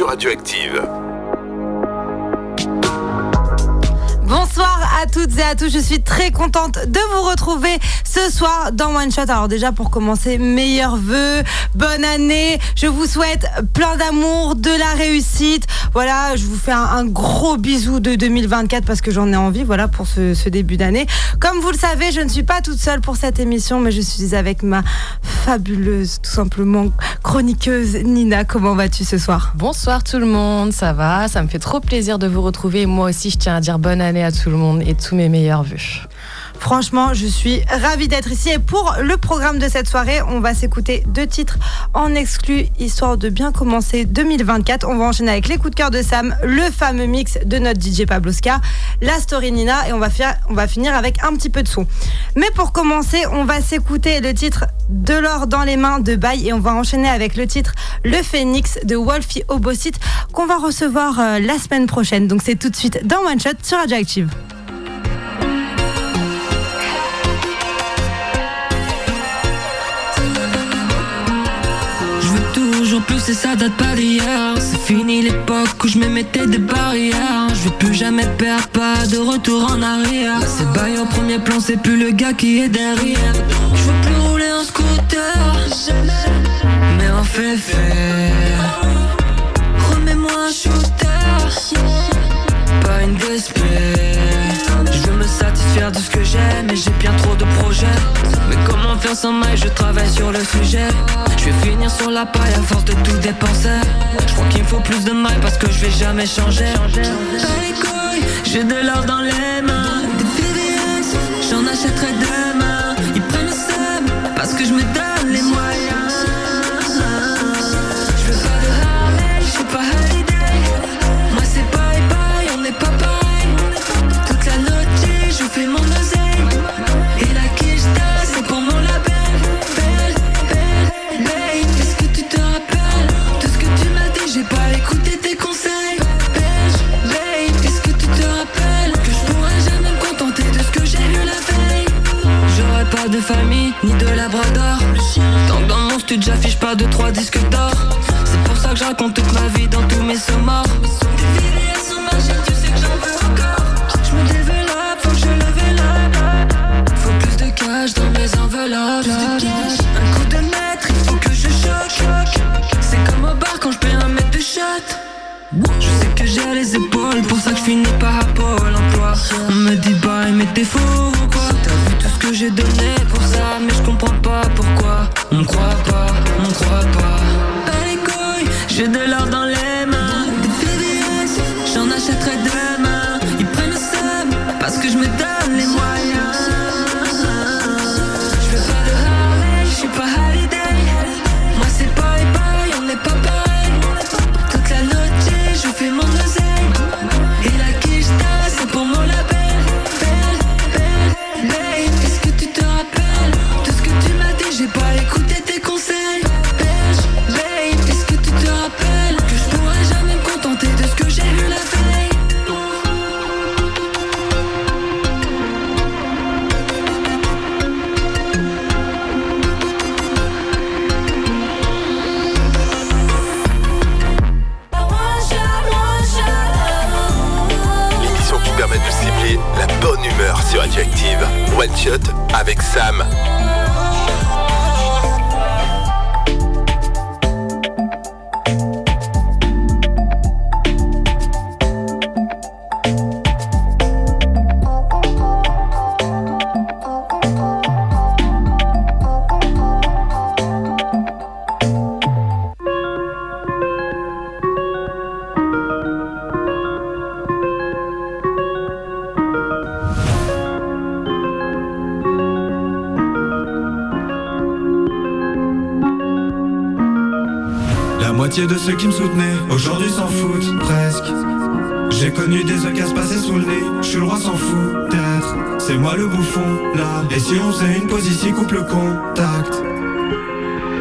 Radioactive. Bonsoir à toutes et à tous, je suis très contente de vous retrouver ce soir dans One Shot. Alors déjà pour commencer, meilleurs vœux, bonne année, je vous souhaite plein d'amour, de la réussite. Voilà, je vous fais un, gros bisou de 2024 parce que j'en ai envie, voilà, pour ce, ce début d'année. Comme vous le savez, je ne suis pas toute seule pour cette émission, mais je suis avec ma fabuleuse, tout simplement chroniqueuse Nina. Comment vas-tu ce soir? Bonsoir tout le monde, ça va? Ça me fait trop plaisir de vous retrouver. Moi aussi, je tiens à dire bonne année à tout le monde et tous mes meilleurs vœux. Franchement, je suis ravie d'être ici. Et pour le programme de cette soirée, on va s'écouter deux titres en exclu, histoire de bien commencer 2024. On va enchaîner avec les coups de cœur de Sam, le fameux mix de notre DJ Pabloska, la story Nina, et on va, faire, on finir avec un petit peu de son. Mais pour commencer, on va s'écouter le titre De l'or dans les mains de Baye, et on va enchaîner avec le titre Le Phoenix de Wolfie Obosit, qu'on va recevoir euh, la semaine prochaine. Donc c'est tout de suite dans One Shot sur Radioactive. plus et ça date pas d'hier. C'est fini l'époque où je me mettais des barrières. Je veux plus jamais perdre, pas de retour en arrière. C'est bail au premier plan, c'est plus le gars qui est derrière. Je veux plus rouler en scooter. Mais en fait faire. Remets-moi un shooter je travaille sur le sujet. Je vais finir sur la paille à force de tout dépenser. Je crois qu'il me faut plus de mailles parce que je vais jamais changer. J'ai de l'or dans les mains. Des j'en achèterai demain. Ils prennent le seum parce que je me donne Studio j'affiche pas de trois disques d'or. C'est pour ça que je raconte toute ma vie dans tous mes sommaires Des vidéos sur ma chaîne, tu sais que j'en veux encore. Je me développe, faut que je level up Faut plus de cash dans mes enveloppes. Un coup de maître, il faut que je choque. C'est comme au bar quand je paie un mètre de shot. Je sais que j'ai les épaules, pour ça que je finis par à Pôle emploi. On me dit bye, mais t'es fou ou quoi? T'as vu tout ce que j'ai donné pour ça, mais je comprends pas pourquoi. Croit pas. Pas j'ai de l'or si on faisait une pause ici, coupe le contact.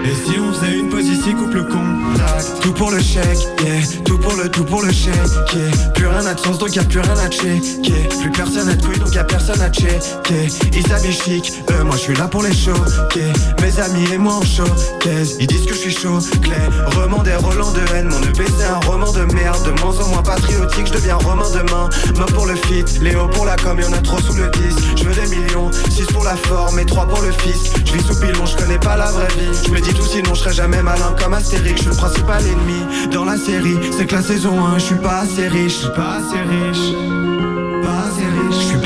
Et si on faisait une pause ici, coupe le contact Tout pour le chèque, yeah tout pour le chèque, yeah Plus rien n'a de sens, donc y a plus rien à checker. Plus personne de couilles, donc y a personne à checker. Ils s'habillent chic, euh, moi je suis là pour les choquer. Mes amis et moi en showcase. Ils disent que je suis chaud, clair. Roman des Roland de haine Mon EP c'est un roman de merde. De moins en moins patriotique, je deviens romain demain. Mop pour le fit, Léo pour la com, y'en a trop sous le disque. Je veux des millions, 6 pour la forme et 3 pour le fisc Je vis sous pilon, je connais pas la vraie vie. Je me dis tout sinon je serais jamais malin comme Astérix. Je suis le principal ennemi dans la série. C'est la 1, je suis pas assez riche. Je suis pas assez riche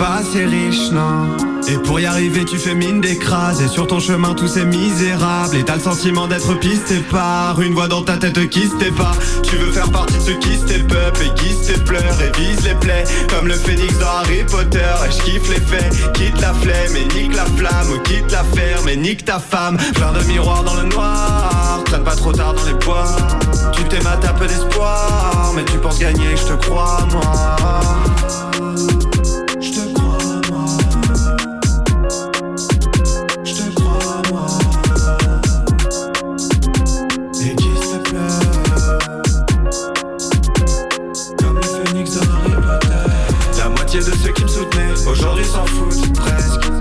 pas assez riche, non. Et pour y arriver tu fais mine d'écraser. Sur ton chemin tous ces misérables Et t'as le sentiment d'être pisté par Une voix dans ta tête qui se pas Tu veux faire partie de ceux qui up Et qui tes pleurs et vise les plaies Comme le phénix dans Harry Potter. Et je kiffe les faits. Quitte la flemme et nique la flamme. Ou quitte la ferme et nique ta femme. Plein de miroirs dans le noir. Traîne pas trop tard dans les bois. Tu t'émates un peu d'espoir. Mais tu penses gagner, je te crois moi Presque.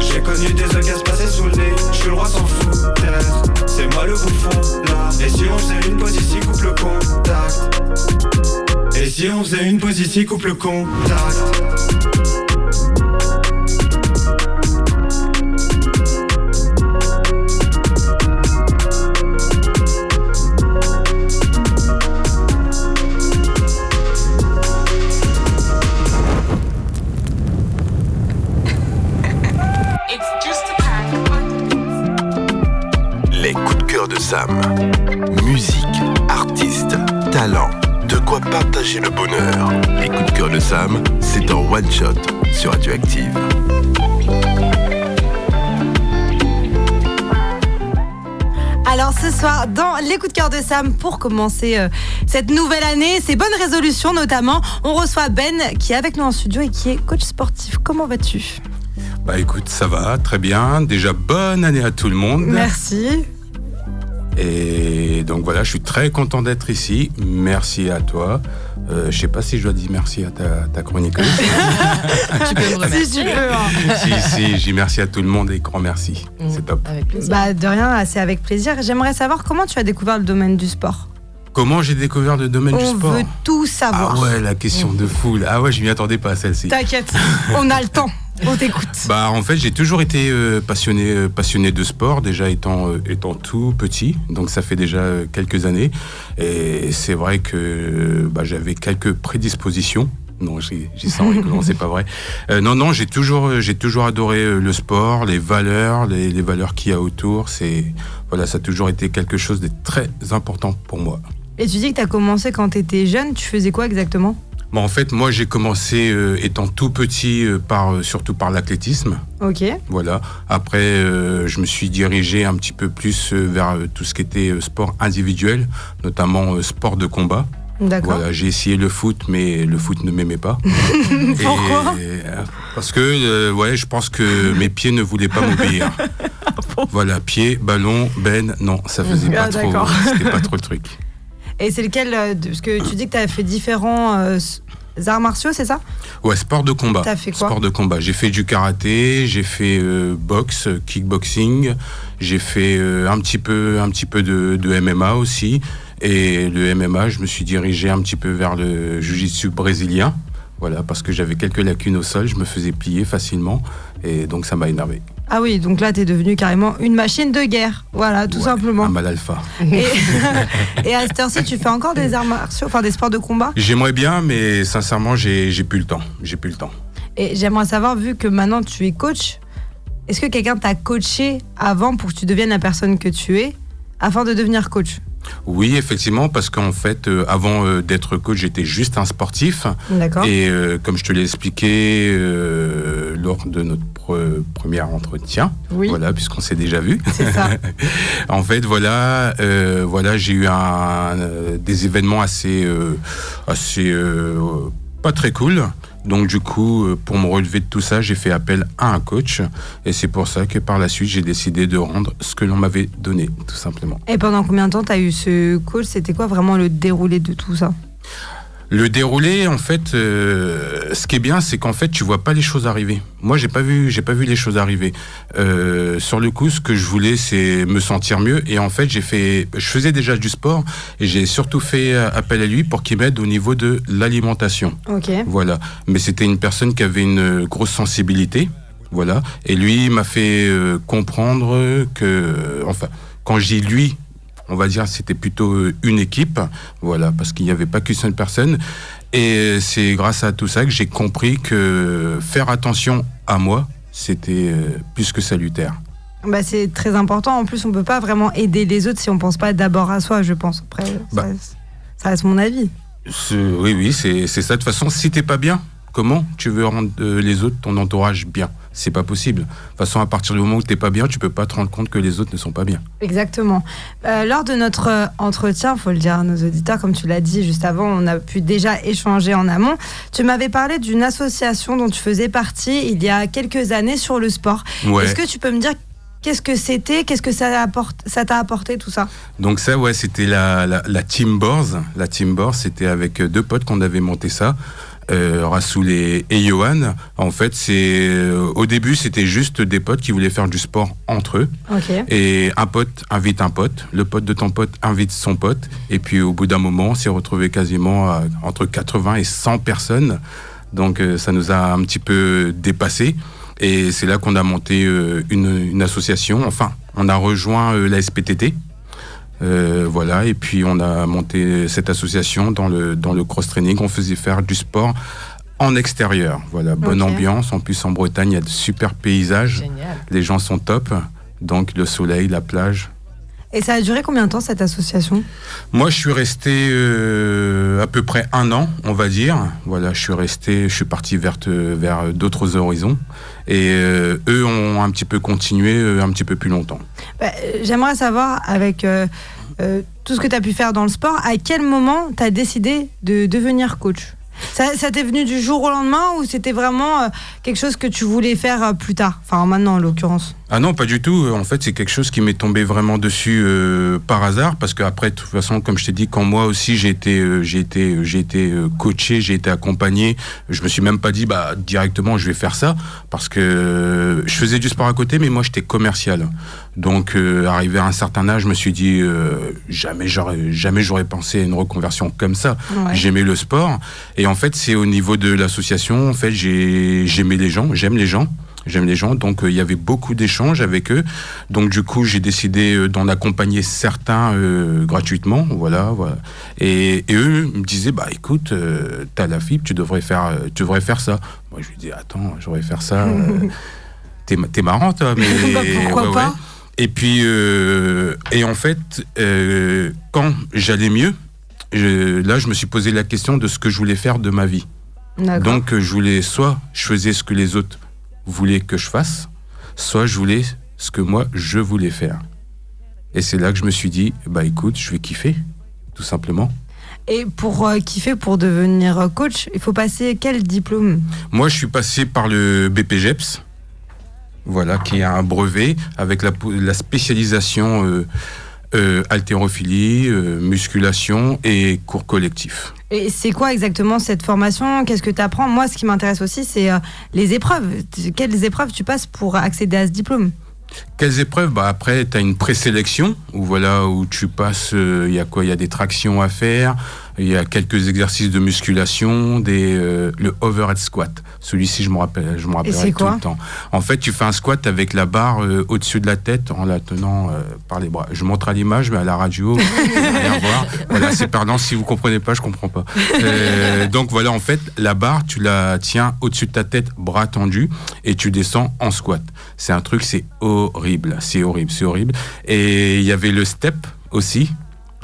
J'ai connu des occasions passer sous le nez. Je suis le roi s'en fout peut-être C'est moi le bouffon là. Et si on faisait une pause ici coupe le contact. Et si on faisait une pause ici coupe le contact Musique, artiste, talent. De quoi partager le bonheur. Les coups de cœur de Sam, c'est en one shot sur Radioactive. Alors ce soir, dans les coups de cœur de Sam, pour commencer euh, cette nouvelle année, ces bonnes résolutions notamment, on reçoit Ben qui est avec nous en studio et qui est coach sportif. Comment vas-tu? Bah écoute, ça va, très bien. Déjà, bonne année à tout le monde. Merci. Et donc voilà, je suis très content d'être ici. Merci à toi. Euh, je sais pas si je dois dire merci à ta, ta chroniqueuse. Tu peux me remercier. Si tu peux. hein. si, si, dis merci à tout le monde et grand merci. Mm, C'est top. Avec plaisir. Bah de rien, c'est avec plaisir. J'aimerais savoir comment tu as découvert le domaine du sport. Comment j'ai découvert le domaine du On sport veut tout Ah savoir. ouais, la question de foule. Ah ouais, je m'y attendais pas à celle-ci. T'inquiète, on a le temps. On t'écoute. Bah en fait j'ai toujours été euh, passionné euh, passionné de sport déjà étant euh, étant tout petit. Donc ça fait déjà quelques années. Et c'est vrai que bah, j'avais quelques prédispositions. Non j'ai ça en rigolant c'est pas vrai. Non non j'ai toujours j'ai toujours adoré le sport les valeurs les, les valeurs qu'il y a autour. C'est voilà ça a toujours été quelque chose de très important pour moi. Et tu dis que tu as commencé quand tu étais jeune. Tu faisais quoi exactement? Bon en fait moi j'ai commencé euh, étant tout petit euh, par euh, surtout par l'athlétisme Ok. Voilà. Après, je me suis dirigé un petit peu plus vers tout ce qui était sport individuel, notamment sport de combat. D'accord. Voilà, j'ai essayé le foot, mais le foot ne m'aimait pas. Pourquoi? Et, Parce que, euh, ouais, je pense que mes pieds ne voulaient pas m'obéir. Voilà, pied, ballon, ben, non, ça faisait Ah, pas trop, c'était pas trop le truc. Et c'est lequel euh, Parce que tu dis que tu as fait différents euh, arts martiaux, c'est ça? Ouais, sport de combat. T'as fait quoi? Sport de combat. J'ai fait du karaté, j'ai fait euh, boxe, kickboxing, j'ai fait euh, un petit peu, un petit peu de, de MMA aussi. Et le MMA, je me suis dirigé un petit peu vers le jiu-jitsu brésilien. Voilà, parce que j'avais quelques lacunes au sol, je me faisais plier facilement. Et donc ça m'a énervé. Ah oui, donc là, tu es devenu carrément une machine de guerre. Voilà, tout Ouais, simplement. Un mal alpha. Et, et à cette heure-ci, tu fais encore des arts martiaux, enfin des sports de combat? J'aimerais bien, mais sincèrement, j'ai plus le temps. J'ai plus le temps. Et j'aimerais savoir, vu que maintenant tu es coach, est-ce que quelqu'un t'a coaché avant pour que tu deviennes la personne que tu es, afin de devenir coach? Oui, effectivement, parce qu'en fait, euh, avant euh, d'être coach, j'étais juste un sportif. D'accord Et euh, comme je te l'ai expliqué lors de notre pre- premier entretien, Oui, voilà, puisqu'on s'est déjà vu. c'est ça. en fait, voilà, euh, voilà, j'ai eu un, euh, des événements assez, euh, assez euh, pas très cool. Donc du coup, pour me relever de tout ça, j'ai fait appel à un coach. Et c'est pour ça que par la suite, j'ai décidé de rendre ce que l'on m'avait donné, tout simplement. Et pendant combien de temps tu as eu ce coach C'était quoi vraiment le déroulé de tout ça? Le déroulé, en fait, euh, ce qui est bien, c'est qu'en fait, tu vois pas les choses arriver. Moi, j'ai pas vu, j'ai pas vu les choses arriver. Euh, sur le coup, ce que je voulais, c'est me sentir mieux. Et en fait, j'ai fait, je faisais déjà du sport et j'ai surtout fait euh, appel à lui pour qu'il m'aide au niveau de l'alimentation. Ok. Voilà. Mais c'était une personne qui avait une grosse sensibilité. Voilà. Et lui m'a fait euh, comprendre que, enfin, quand je dis lui, on va dire c'était plutôt euh, une équipe. Voilà. Parce qu'il n'y avait pas qu'une seule personne. Et c'est grâce à tout ça que j'ai compris que faire attention à moi, c'était euh, plus que salutaire. Bah, c'est très important. En plus, on peut pas vraiment aider les autres si on pense pas d'abord à soi, je pense. Après, Bah. ça, ça reste mon avis. Oui, oui, c'est c'est ça. De toute façon, si t'es pas bien, comment tu veux rendre euh, les autres, ton entourage bien? C'est pas possible. De toute façon, à partir du moment où t'es pas bien, tu peux pas te rendre compte que les autres ne sont pas bien. Exactement. Euh, lors de notre euh, entretien, faut le dire à nos auditeurs, comme tu l'as dit juste avant, on a pu déjà échanger en amont. Tu m'avais parlé d'une association dont tu faisais partie il y a quelques années sur le sport. Ouais. Est-ce que tu peux me dire qu'est-ce que c'était, qu'est-ce que ça apporte, ça t'a apporté tout ça? Donc ça, ouais, c'était la, la, la Team Bors. La Team Bors, c'était avec euh, deux potes qu'on avait monté ça. Euh, Rassoul et, et Johan. En fait, c'est euh, au début, c'était juste des potes qui voulaient faire du sport entre eux. Ok. Et un pote invite un pote, le pote de ton pote invite son pote, et puis au bout d'un moment, on s'est retrouvé quasiment à- entre 80 et 100 personnes. Donc euh, ça nous a un petit peu dépassé. Et c'est là qu'on a monté euh, une, une association. Enfin, on a rejoint euh, la SPTT. Euh, voilà, et puis on a monté cette association dans le, dans le cross-training. On faisait faire du sport en extérieur. Voilà, bonne ambiance. En plus, en Bretagne, il y a de super paysages. Génial. Les gens sont top. Donc le soleil, la plage. Et ça a duré combien de temps cette association? Moi, je suis resté euh, à peu près un an, on va dire. Voilà, je suis resté, je suis parti vers, vers d'autres horizons. Et euh, eux ont un petit peu continué un petit peu plus longtemps. Bah, J'aimerais savoir, avec euh, euh, tout ce que tu as pu faire dans le sport, à quel moment tu as décidé de devenir coach? Ça, ça t'est venu du jour au lendemain ou c'était vraiment euh, quelque chose que tu voulais faire euh, plus tard? Enfin, maintenant en l'occurrence. Ah non, pas du tout. En fait, c'est quelque chose qui m'est tombé vraiment dessus euh, par hasard, parce qu'après, de toute façon, comme je t'ai dit, quand moi aussi j'ai été, euh, j'ai été, j'ai été euh, coaché, j'ai été accompagné, je me suis même pas dit bah directement je vais faire ça, parce que euh, je faisais du sport à côté, mais moi j'étais commercial. Donc, euh, arrivé à un certain âge, je me suis dit euh, jamais j'aurais, jamais j'aurais pensé à une reconversion comme ça. Ouais. J'aimais le sport, et en fait, c'est au niveau de l'association, en fait, j'ai, j'aimais les gens, j'aime les gens. J'aime les gens, donc euh, il y avait beaucoup d'échanges avec eux. Donc du coup, j'ai décidé euh, d'en accompagner certains euh, gratuitement, voilà, voilà. Et, et eux me disaient, bah écoute, t'as la fibre, tu devrais faire, tu devrais faire ça. Moi, je lui dis, attends, je devrais faire ça. t'es, t'es marrant, toi, mais Bah, pourquoi pas? Et puis, euh, et en fait, euh, quand j'allais mieux, je- là, je me suis posé la question de ce que je voulais faire de ma vie. Donc je voulais soit je faisais ce que les autres voulaient que je fasse, soit je voulais ce que moi je voulais faire. Et c'est là que je me suis dit, bah écoute, je vais kiffer, tout simplement. Et pour euh, kiffer, pour devenir euh, coach, il faut passer quel diplôme? Moi, je suis passé par le BPGEPS, voilà, qui est un brevet avec la, spécialisation euh, euh, haltérophilie, musculation et cours collectif. Et c'est quoi exactement cette formation? Qu'est-ce que tu apprends Moi, ce qui m'intéresse aussi, c'est euh, les épreuves. Quelles épreuves tu passes pour accéder à ce diplôme? Quelles épreuves? Bah Après, tu as une présélection où, voilà, où tu passes, euh, il y a quoi? Il y a des tractions à faire, il y a quelques exercices de musculation, des, euh, le overhead squat. Celui-ci, je me rappelle, je me rappellerai tout le temps. En fait, tu fais un squat avec la barre euh, au-dessus de la tête en la tenant euh, par les bras. Je montre à l'image, mais à la radio, rien voir. Voilà, c'est pardon, si vous comprenez pas, je comprends pas. Donc voilà, en fait, la barre, tu la tiens au-dessus de ta tête, bras tendus, et tu descends en squat. C'est un truc, c'est horrible, c'est horrible, c'est horrible. Et il y avait le step aussi.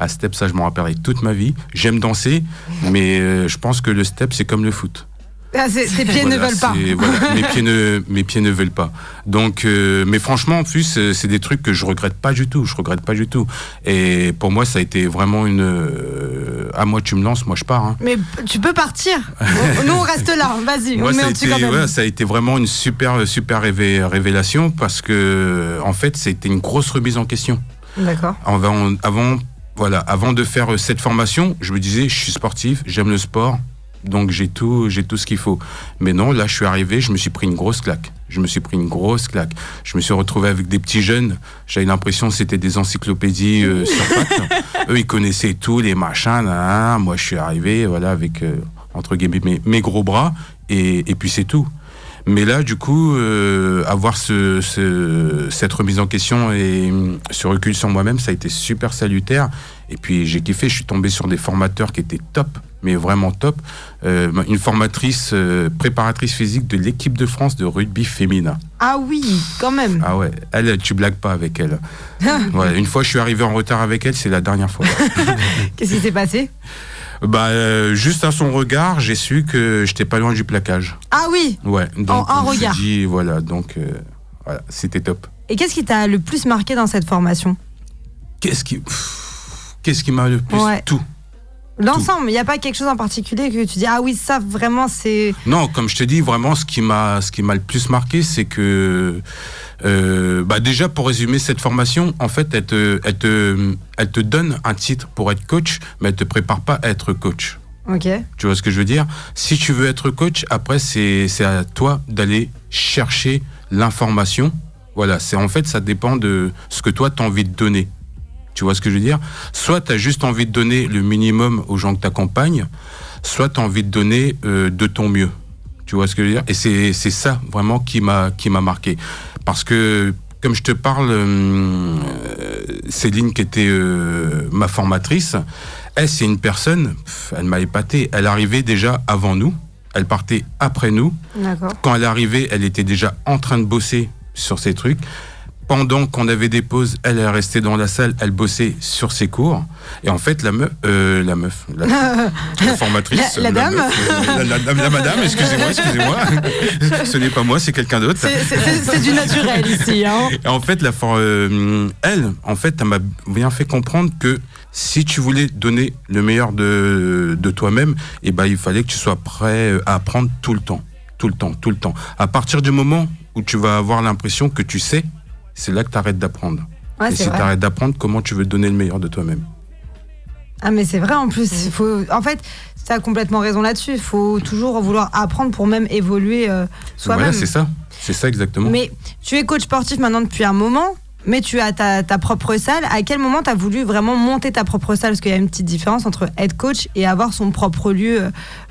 À step, ça, je m'en rappellerai toute ma vie. J'aime danser, mais euh, je pense que le step, c'est comme le foot. Ah, tes pieds Voilà, ne veulent pas. voilà, mes, pieds ne, mes pieds ne veulent pas. Donc, euh, mais franchement, en plus, euh, c'est des trucs que je regrette pas du tout. Je regrette pas du tout. Et pour moi, ça a été vraiment une. euh, ah, moi, tu me lances, moi, je pars. hein. Mais tu peux partir. Nous, on reste là. Vas-y, on Moi, ça a, été, ouais, ça a été vraiment une super, super révé- révélation parce que, en fait, c'était une grosse remise en question. D'accord. Avant, avant, voilà, avant de faire euh, cette formation, je me disais, je suis sportif, j'aime le sport, donc j'ai tout, j'ai tout ce qu'il faut. Mais non, là, je suis arrivé, je me suis pris une grosse claque. Je me suis pris une grosse claque. Je me suis retrouvé avec des petits jeunes. J'avais l'impression que c'était des encyclopédies euh, sur pattes. Eux, ils connaissaient tout, les machins. Moi, je suis arrivé, voilà, avec euh, entre guillemets mes, mes gros bras, et, et puis c'est tout. Mais là, du coup, euh, avoir ce, ce- cette remise en question et hum, ce recul sur moi-même, ça a été super salutaire. Et puis j'ai kiffé, je suis tombé sur des formateurs qui étaient top, mais vraiment top. Euh, une formatrice euh, préparatrice physique de l'équipe de France de rugby féminin. Ah oui, quand même. Ah ouais, elle, tu blagues pas avec elle. Une fois je suis arrivé en retard avec elle, c'est la dernière fois. Qu'est-ce qui s'est passé? Bah, euh, juste à son regard, j'ai su que j'étais pas loin du plaquage. Ah oui. Ouais, donc je me suis regard. dit, voilà, donc euh, voilà, c'était top. Et qu'est-ce qui t'a le plus marqué dans cette formation? Qu'est-ce qui, qu'est-ce qui m'a le plus Ouais. Tout? L'ensemble, il n'y a pas quelque chose en particulier que tu dis ah oui ça vraiment c'est Non, comme je te dis, vraiment, ce qui m'a, ce qui m'a le plus marqué, c'est que, euh, bah déjà pour résumer cette formation, en fait, elle te, elle te, elle te donne un titre pour être coach, mais elle te prépare pas à être coach. ok Tu vois ce que je veux dire? Si tu veux être coach, après, c'est à toi d'aller chercher l'information. Voilà, c'est en fait, ça dépend de ce que toi, tu as envie de donner. Tu vois ce que je veux dire? Soit tu as juste envie de donner le minimum aux gens que tu accompagnes, soit tu as envie de donner euh, de ton mieux. Tu vois ce que je veux dire? Et c'est ça vraiment qui m'a marqué. Parce que, comme je te parle, euh, Céline, qui était euh, ma formatrice, elle, c'est une personne, elle m'a épaté. Elle arrivait déjà avant nous, elle partait après nous. Quand elle arrivait, elle était déjà en train de bosser sur ces trucs. Pendant qu'on avait des pauses, elle est restée dans la salle, elle bossait sur ses cours. Et en fait, la meuf, euh, la meuf, la, la formatrice, La- la dame. meuf, euh, la, madame, excusez-moi, excusez-moi. Ce n'est pas moi, c'est quelqu'un d'autre. c'est du naturel ici hein. Et en fait, la for- euh, elle, en fait, elle m'a bien fait comprendre que si tu voulais donner le meilleur de, de toi-même, eh ben, il fallait que tu sois prêt à apprendre tout le temps. Tout le temps, tout le temps. À partir du moment où tu vas avoir l'impression que tu sais, c'est là que tu arrêtes d'apprendre. Ouais, Et c'est si tu arrêtes d'apprendre, comment tu veux donner le meilleur de toi-même Ah mais c'est vrai en plus. il Faut, en fait, tu as complètement raison là-dessus. Il faut toujours vouloir apprendre pour même évoluer euh, soi-même. Voilà, c'est ça. C'est ça exactement. mais tu es coach sportif maintenant depuis un moment. Mais tu as ta, ta propre salle. À quel moment tu as voulu vraiment monter ta propre salle? Parce qu'il y a une petite différence entre être coach et avoir son propre lieu, euh,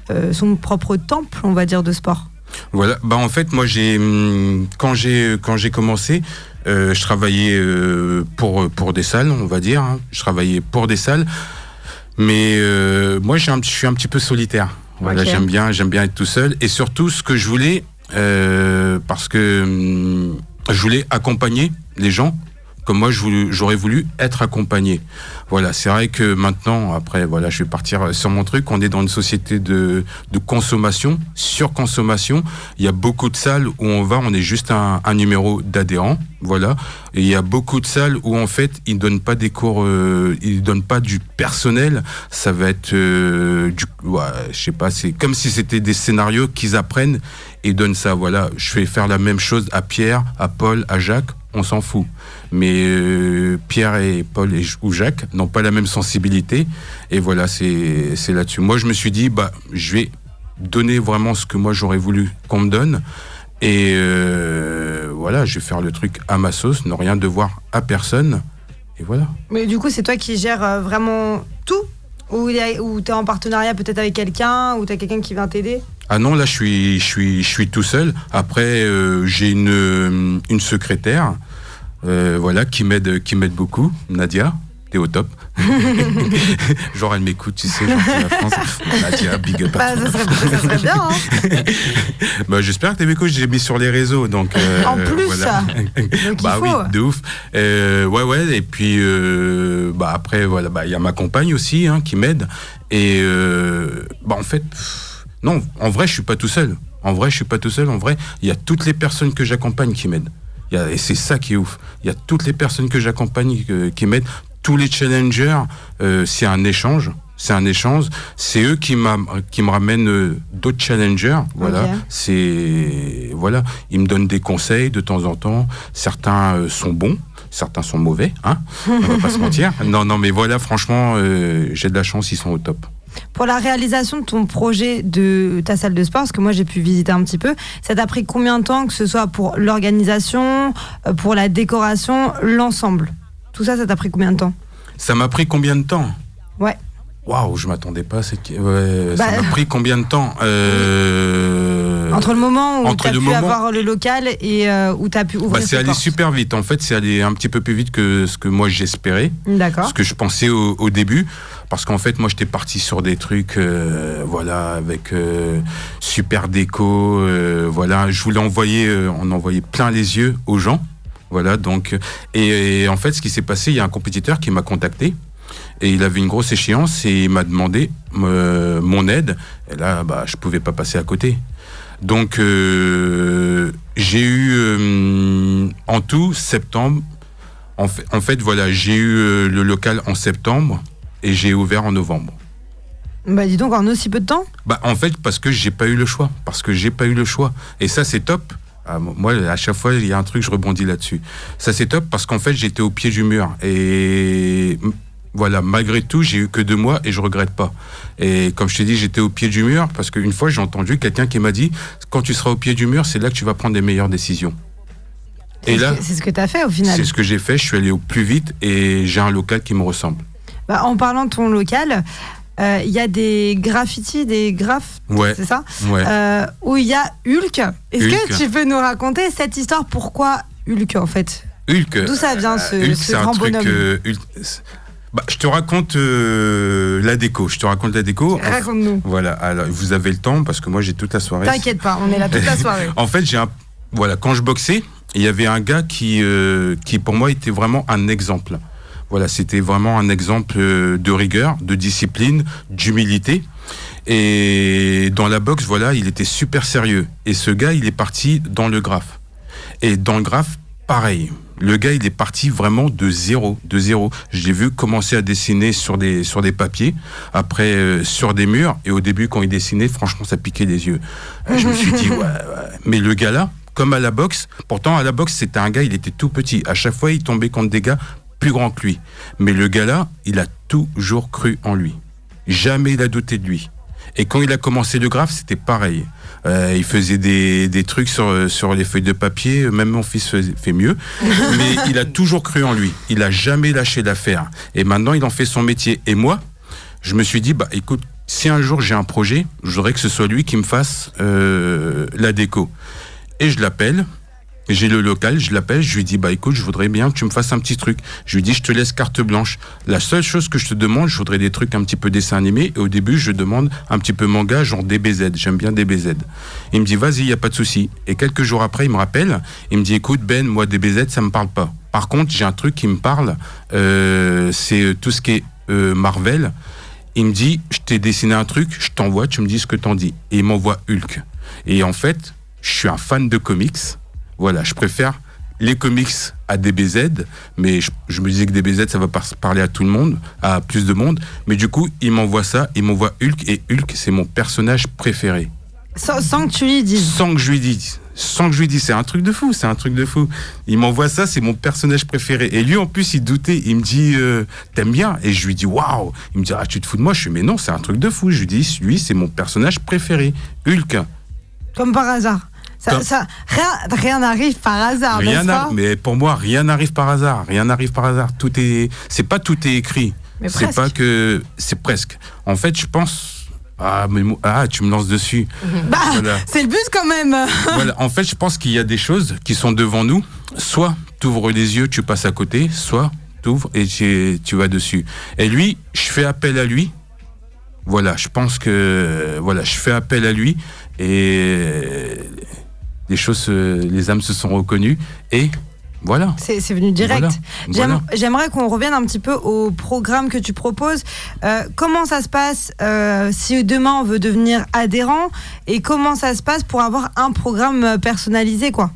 euh, son propre temple, on va dire, de sport. Voilà. Bah en fait, moi j'ai hum, quand j'ai quand j'ai commencé, euh, je travaillais euh, pour pour des salles, on va dire. hein. Je travaillais pour des salles, mais euh, moi un, je suis un petit peu solitaire. Voilà, j'aime bien j'aime bien être tout seul et surtout ce que je voulais euh, parce que hum, je voulais accompagner les gens comme moi j'aurais voulu être accompagné. Voilà, c'est vrai que maintenant, après, voilà, je vais partir sur mon truc. On est dans une société de, de consommation, surconsommation. Il y a beaucoup de salles où on va, on est juste un, numéro d'adhérent, voilà. Et il y a beaucoup de salles où en fait, ils donnent pas des cours, euh, ils donnent pas du personnel. Ça va être euh, du, ouais, je sais pas, c'est comme si c'était des scénarios qu'ils apprennent et donnent ça. Voilà, je vais faire la même chose à Pierre, à Paul, à Jacques. On s'en fout. Mais euh, Pierre et Paul et, ou Jacques n'ont pas la même sensibilité. Et voilà, c'est là-dessus. Moi, je me suis dit, bah, je vais donner vraiment ce que moi j'aurais voulu qu'on me donne. Et euh, voilà, je vais faire le truc à ma sauce, ne rien devoir à personne. Et voilà. Mais du coup, c'est toi qui gères euh, vraiment tout? Ou tu es en partenariat peut-être avec quelqu'un Ou tu as quelqu'un qui vient t'aider? Ah non, là, je suis, je suis, je suis tout seul. Après, euh, j'ai une, euh, une secrétaire, euh, voilà, qui m'aide, qui m'aide beaucoup, Nadia. T'es au top. genre, elle m'écoute, tu sais, genre, la France. Nadia, big up. bah, ça, serait, ça serait bien. hein. Bah, j'espère que t'es m'écoutes, j'ai mis sur les réseaux, donc. euh, En plus, voilà. Donc bah oui, de ouf. Euh, ouais, ouais. Et puis, euh, bah après, voilà, bah il y a ma compagne aussi hein, qui m'aide. Et euh, bah en fait, pff, Non, en vrai, je suis pas tout seul. En vrai, je suis pas tout seul. En vrai, il y a toutes les personnes que j'accompagne qui m'aident. Et c'est ça qui est ouf. Il y a toutes les personnes que j'accompagne euh, qui m'aident. Tous les challengers, euh, c'est un échange. C'est un échange. C'est eux qui, me ramènent euh, d'autres challengers. Voilà. C'est voilà. Ils me donnent des conseils de temps en temps. Certains euh, sont bons. Certains sont mauvais, hein On va pas se mentir. Non, non, mais voilà, franchement, euh, j'ai de la chance, ils sont au top. Pour la réalisation de ton projet de ta salle de sport, parce que moi j'ai pu visiter un petit peu, ça t'a pris combien de temps, que ce soit pour l'organisation, euh, pour la décoration, l'ensemble? Tout ça, ça t'a pris combien de temps? Ça m'a pris combien de temps? Ouais. Waouh, je m'attendais pas à cette. Ouais, ça Bah, m'a pris combien de temps? Euh, Entre le moment où tu as pu avoir le local et euh, où tu as pu bah, ouvrir c'est tes allé super vite. En fait, c'est allé un petit peu plus vite que ce que moi j'espérais, D'accord. ce que je pensais au, au début. Parce qu'en fait, moi, j'étais parti sur des trucs, euh, voilà, avec euh, super déco, euh, voilà. Je voulais envoyer, euh, on envoyait plein les yeux aux gens, voilà. Donc, et, et en fait, ce qui s'est passé, il y a un compétiteur qui m'a contacté. Et il avait une grosse échéance et il m'a demandé euh, mon aide. Et là, bah, je pouvais pas passer à côté. Donc, euh, j'ai eu euh, en tout septembre. En fait, en fait voilà, j'ai eu euh, le local en septembre et j'ai ouvert en novembre. Bah dis donc, en aussi peu de temps? Bah, en fait, parce que j'ai pas eu le choix. Parce que j'ai pas eu le choix. Et ça, c'est top. Ah, moi, à chaque fois, il y a un truc, je rebondis là-dessus. Ça, c'est top parce qu'en fait, j'étais au pied du mur. Et voilà, malgré tout, j'ai eu que deux mois et je regrette pas. Et comme je t'ai dit, j'étais au pied du mur parce qu'une fois, j'ai entendu quelqu'un qui m'a dit quand tu seras au pied du mur, c'est là que tu vas prendre les meilleures décisions. Et là, c'est ce que tu as fait au final. c'est ce que j'ai fait. Je suis allé au plus vite et j'ai un local qui me ressemble. Bah, en parlant de ton local, euh, il y a des graffitis, des graphes, Ouais, c'est ça ouais. Euh, Où il y a Hulk. Est-ce que tu peux nous raconter cette histoire? Pourquoi Hulk en fait? Hulk. D'où ça vient ce, Hulk, ce c'est un grand truc. bonhomme? euh, Hulk- bah, je te raconte euh, la déco. Je te raconte la déco. Raconte-nous. Voilà. Alors, vous avez le temps parce que moi j'ai toute la soirée. T'inquiète pas, on est là toute la soirée. En fait, j'ai un. Voilà, quand je boxais, il y avait un gars qui, euh, qui pour moi était vraiment un exemple. Voilà, c'était vraiment un exemple euh, de rigueur, de discipline, d'humilité. Et dans la boxe, voilà, il était super sérieux. Et ce gars, il est parti dans le graphe. Et dans le graphe, pareil. Le gars, il est parti vraiment de zéro, de zéro. Je l'ai vu commencer à dessiner sur des sur des papiers, après euh, sur des murs. Et au début, quand il dessinait, franchement, ça piquait les yeux. Je me suis dit, ouais, ouais. Mais le gars là, comme à la boxe, pourtant à la boxe, c'était un gars, il était tout petit. À chaque fois, il tombait contre des gars plus grands que lui. Mais le gars là, il a toujours cru en lui. Jamais il a douté de lui. Et quand il a commencé le graphe, c'était pareil. Euh, il faisait des, des trucs sur, sur les feuilles de papier, même mon fils fait mieux. Mais il a toujours cru en lui. Il a jamais lâché l'affaire. Et maintenant, il en fait son métier. Et moi, je me suis dit, bah écoute, si un jour j'ai un projet, je voudrais que ce soit lui qui me fasse euh, la déco. Et je l'appelle, j'ai le local, je l'appelle, je lui dis, bah écoute, je voudrais bien que tu me fasses un petit truc. Je lui dis, je te laisse carte blanche. La seule chose que je te demande, je voudrais des trucs un petit peu dessin animé. Et au début, je demande un petit peu manga, genre DBZ. J'aime bien DBZ. Il me dit, vas-y, il n'y a pas de souci. Et quelques jours après, il me rappelle, il me dit, écoute, Ben, moi, DBZ, ça me parle pas. Par contre, j'ai un truc qui me parle, euh, c'est tout ce qui est euh, Marvel. Il me dit, je t'ai dessiné un truc, je t'envoie, tu me dis ce que t'en dis. Et il m'envoie Hulk. Et en fait, je suis un fan de comics. Voilà, je préfère les comics à DBZ, mais je, je me disais que DBZ, ça va par- parler à tout le monde, à plus de monde. Mais du coup, il m'envoie ça, il m'envoie Hulk, et Hulk, c'est mon personnage préféré. Sans, sans que tu lui dises. Sans que je lui dise. Sans que je lui dise, c'est un truc de fou, c'est un truc de fou. Il m'envoie ça, c'est mon personnage préféré. Et lui, en plus, il doutait. Il me dit, euh, t'aimes bien? Et je lui dis, waouh Il me dit, ah, tu te fous de moi? Je suis, mais non, c'est un truc de fou. Je lui dis, lui, c'est mon personnage préféré. Hulk. Comme par hasard. Ça, Comme- ça, rien n'arrive par hasard, Rien pas mais pour moi, rien n'arrive par hasard. Rien n'arrive par hasard. Tout est, c'est pas tout est écrit. C'est presque. pas que, c'est presque. En fait, je pense. Ah, mais ah, tu me lances dessus. Bah, Voilà. c'est le but quand même. voilà. En fait, je pense qu'il y a des choses qui sont devant nous. Soit tu ouvres les yeux, tu passes à côté, soit tu ouvres et tu, tu vas dessus. Et lui, je fais appel à lui. Voilà, je pense que voilà, je fais appel à lui et les choses, se- les âmes se sont reconnues et Voilà. C'est venu direct. Voilà. J'aime- Voilà. J'aimerais qu'on revienne un petit peu au programme que tu proposes. Euh, comment ça se passe euh, si demain on veut devenir adhérent et comment ça se passe pour avoir un programme personnalisé quoi?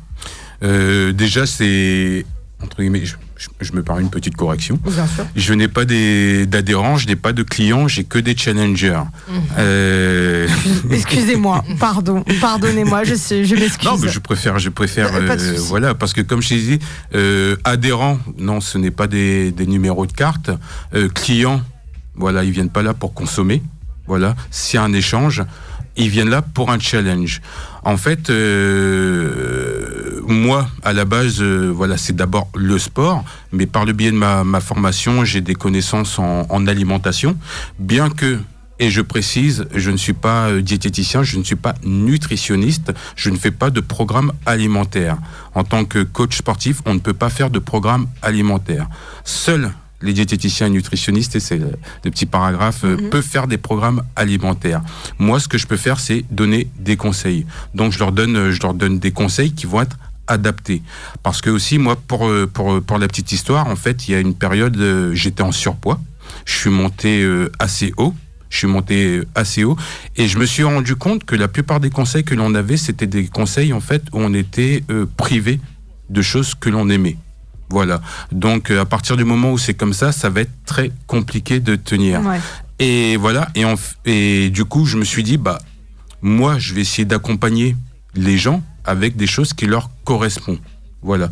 Euh, déjà, c'est entre guillemets. Je, je- je me permets une petite correction. Bien sûr. Je n'ai pas des- d'adhérents, je n'ai pas de clients, j'ai que des challengers. Mmh. Euh, Excusez-moi, pardon, pardonnez-moi, je, je m'excuse. Non, mais je préfère, je préfère, Euh, voilà, parce que comme je t'ai dit, euh, adhérents, non, ce n'est pas des, des numéros de carte. Clients, voilà, ils viennent pas là pour consommer. Voilà, c'est un échange. Ils viennent là pour un challenge. En fait, euh, moi, à la base, euh, voilà, c'est d'abord le sport, mais par le biais de ma, ma formation, j'ai des connaissances en, en alimentation, bien que et je précise, je ne suis pas euh, diététicien, je ne suis pas nutritionniste, je ne fais pas de programme alimentaire. En tant que coach sportif, on ne peut pas faire de programme alimentaire. Seuls les diététiciens et nutritionnistes, et c'est le, le petit paragraphe, euh, peuvent faire des programmes alimentaires. Moi, ce que je peux faire, c'est donner des conseils. Donc, je leur donne, euh, je leur donne des conseils qui vont être adaptés. Parce que aussi, moi, pour, euh, pour, pour la petite histoire, en fait, il y a une période, j'étais en surpoids. Je suis monté assez haut. Je suis monté assez haut et je me suis rendu compte que la plupart des conseils que l'on avait, c'était des conseils en fait où on était euh, privé de choses que l'on aimait. Voilà. Donc euh, à partir du moment où c'est comme ça, ça va être très compliqué de tenir. Ouais. Et voilà. Et, et du coup, je me suis dit, bah, moi, je vais essayer d'accompagner les gens avec des choses qui leur correspondent. Voilà.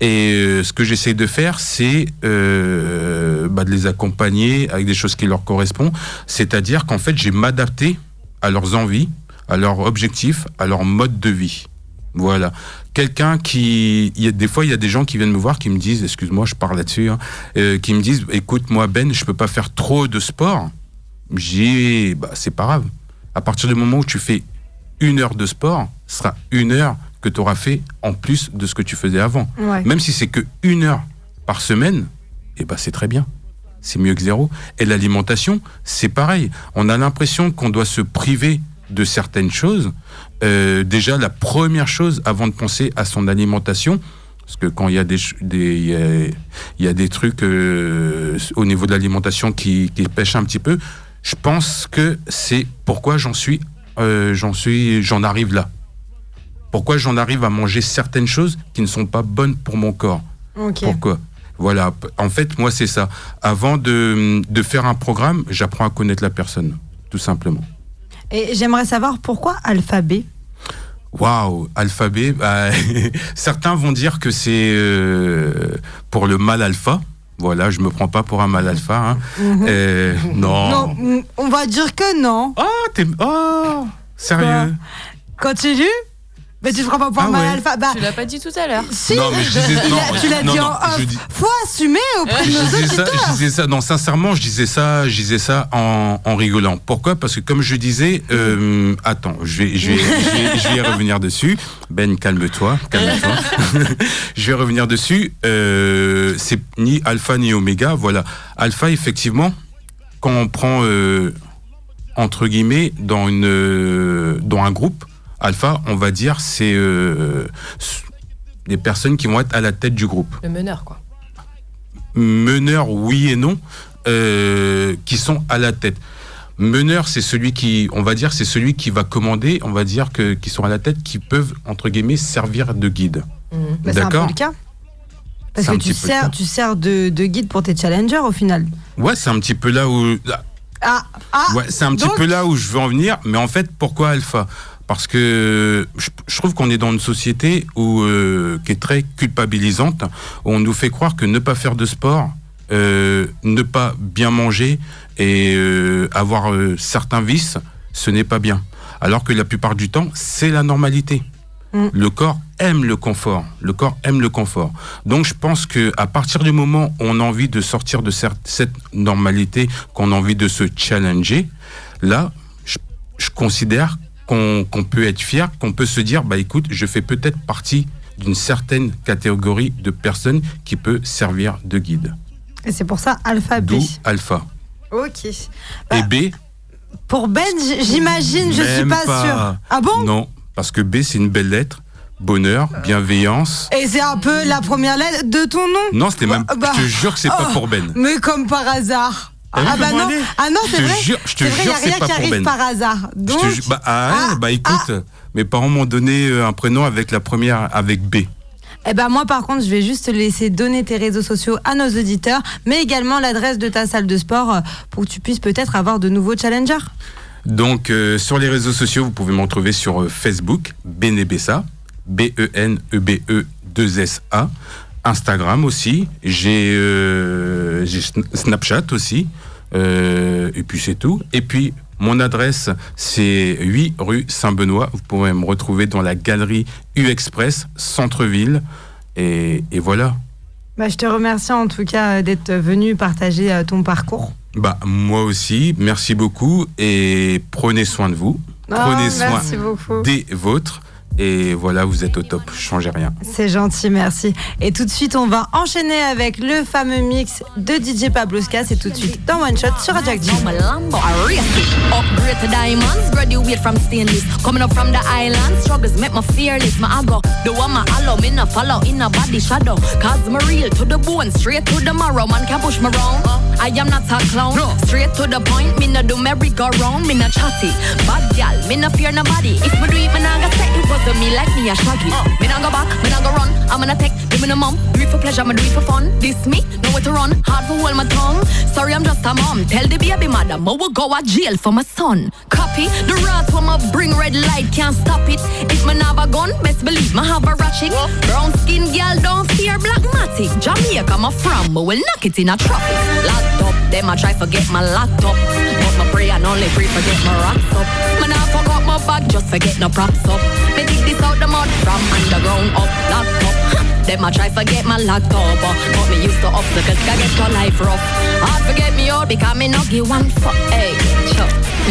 Et euh, ce que j'essaie de faire, c'est euh, bah, de les accompagner avec des choses qui leur correspondent. C'est-à-dire qu'en fait, j'ai m'adapter à leurs envies, à leurs objectifs, à leur mode de vie. Voilà. Quelqu'un qui, y a des fois, il y a des gens qui viennent me voir qui me disent, excuse-moi, je parle là-dessus, hein, euh, qui me disent, écoute, moi Ben, je peux pas faire trop de sport. J'ai, bah, c'est pas grave. À partir du moment où tu fais une heure de sport, ce sera une heure que tu auras fait en plus de ce que tu faisais avant. Ouais. Même si c'est que une heure par semaine, eh ben c'est très bien. C'est mieux que zéro. Et l'alimentation, c'est pareil. On a l'impression qu'on doit se priver de certaines choses. Euh, déjà, la première chose avant de penser à son alimentation, parce que quand il y a des, il y a, il y a des trucs euh, au niveau de l'alimentation qui, qui pêchent un petit peu, je pense que c'est pourquoi j'en suis, euh, j'en suis, j'en arrive là. Pourquoi j'en arrive à manger certaines choses qui ne sont pas bonnes pour mon corps. Pourquoi? Voilà. En fait, moi, c'est ça. Avant de, de faire un programme, j'apprends à connaître la personne, tout simplement. Et j'aimerais savoir pourquoi alphabet? Waouh, alphabet. bah, certains vont dire que c'est euh, pour le mal alpha. Voilà, je me prends pas pour un mal alpha. hein. Euh, non. Non, on va dire que non. Oh, t'es. Oh, sérieux? Continue Mais tu te prends pas pour Ah mal ouais. alpha. Bah, Tu l'as pas dit tout à l'heure. si, Non, mais je disais- non, tu l'as dit non, en off. je dis- Faut assumer auprès de je nos disais ça, auditeurs. je disais ça, non, sincèrement, je disais ça, je disais ça en, en rigolant. Pourquoi? Parce que comme je disais, euh, attends, je vais, je vais, je vais, je vais y revenir dessus. Ben, calme-toi, calme-toi. je vais revenir dessus. Euh, c'est ni alpha ni oméga, voilà. Alpha, effectivement, quand on prend euh, entre guillemets dans une, dans un groupe, alpha, on va dire, c'est euh, des personnes qui vont être à la tête du groupe Le meneur, quoi. meneurs, oui et non, euh, qui sont à la tête. Meneur, c'est celui qui, on va dire, c'est celui qui va commander, on va dire que qui sont à la tête, qui peuvent entre guillemets servir de guide. Bah, c'est un peu D'accord. le cas. Parce que tu sers, tu sers de, de guide pour tes challengers au final. Ouais, c'est un petit peu là où, là, Ah, ah ouais, c'est un petit donc- peu là où je veux en venir. Mais en fait, pourquoi alpha? Parce que je, trouve qu'on est dans une société où euh, qui est très culpabilisante, où on nous fait croire que ne pas faire de sport, euh, ne pas bien manger et euh, avoir certains vices, ce n'est pas bien. Alors que la plupart du temps, c'est la normalité. Mm. Le corps aime le confort. Le corps aime le confort. Donc je pense que à partir du moment où on a envie de sortir de cette normalité, qu'on a envie de se challenger, là, je, je considère qu'on peut être fier, qu'on peut se dire, bah écoute, je fais peut-être partie d'une certaine catégorie de personnes qui peut servir de guide. Et c'est pour ça alphabet. D'où alpha. Ok. Et Bah, B, Pour Ben, j'imagine, je suis pas, pas. sûre. Ah bon? Non, parce que B c'est une belle lettre. bonheur, bienveillance. Et c'est un peu la première lettre de ton nom? Non, c'était même. Bah, je te jure que c'est pas oh, pour Ben. Mais comme par hasard. Ah Ah bah non, ah non Je c'est te vrai. jure- je te jure, c'est rien pas qui arrive Ben. par hasard. Donc, bah, ah, ah, bah écoute, mes parents m'ont donné euh, un prénom avec la première, avec B. Eh ben moi par contre je vais juste te laisser donner tes réseaux sociaux à nos auditeurs, mais également l'adresse de ta salle de sport euh, pour que tu puisses peut-être avoir de nouveaux challengers. Donc euh, sur les réseaux sociaux, vous pouvez me retrouver sur euh, Facebook, Benebessa, E B-E-N-E-B-E-2-S-A. Instagram aussi. J'ai euh, j'ai Sn- Snapchat aussi. Euh, et puis c'est tout. Et puis mon adresse, c'est 8 rue Saint-Benoît. Vous pouvez me retrouver dans la galerie U-Express, centre-ville. Et, et voilà. Bah, je te remercie en tout cas euh, d'être venu partager euh, ton parcours. Bah, moi aussi, merci beaucoup et prenez soin de vous. Prenez Ah, soin des vôtres. Et voilà, vous êtes au top. Changez rien. C'est gentil, merci. Et tout de suite, on va enchaîner avec le fameux mix de DJ Pabloska. C'est tout de suite dans One Shot sur Radioactive. To me like me a shaggy. Uh, me not go back, me not go run. I'm gonna take the mom. Do it for pleasure, me do it for fun. This me, nowhere to run. Hard for hold my tongue. Sorry, I'm just a mom. Tell the baby mother, I will go a jail for my son. Copy the rats when I bring red light, can't stop it. If me have a gun, best believe me have a ratchet. Brown skin girl, don't fear black matic. Jamaica, my from, me will knock it in a traffic. Laptop, them I try forget my laptop. But my prayer and only pray forget my rock up. Man, I forgot my bag, just forget no props up. Me dig this out the mud from underground up, locked up. Them I try forget my laptop, but me used to obstacles, I get your life rough. Hard forget me out because me not give one fuck. Hey.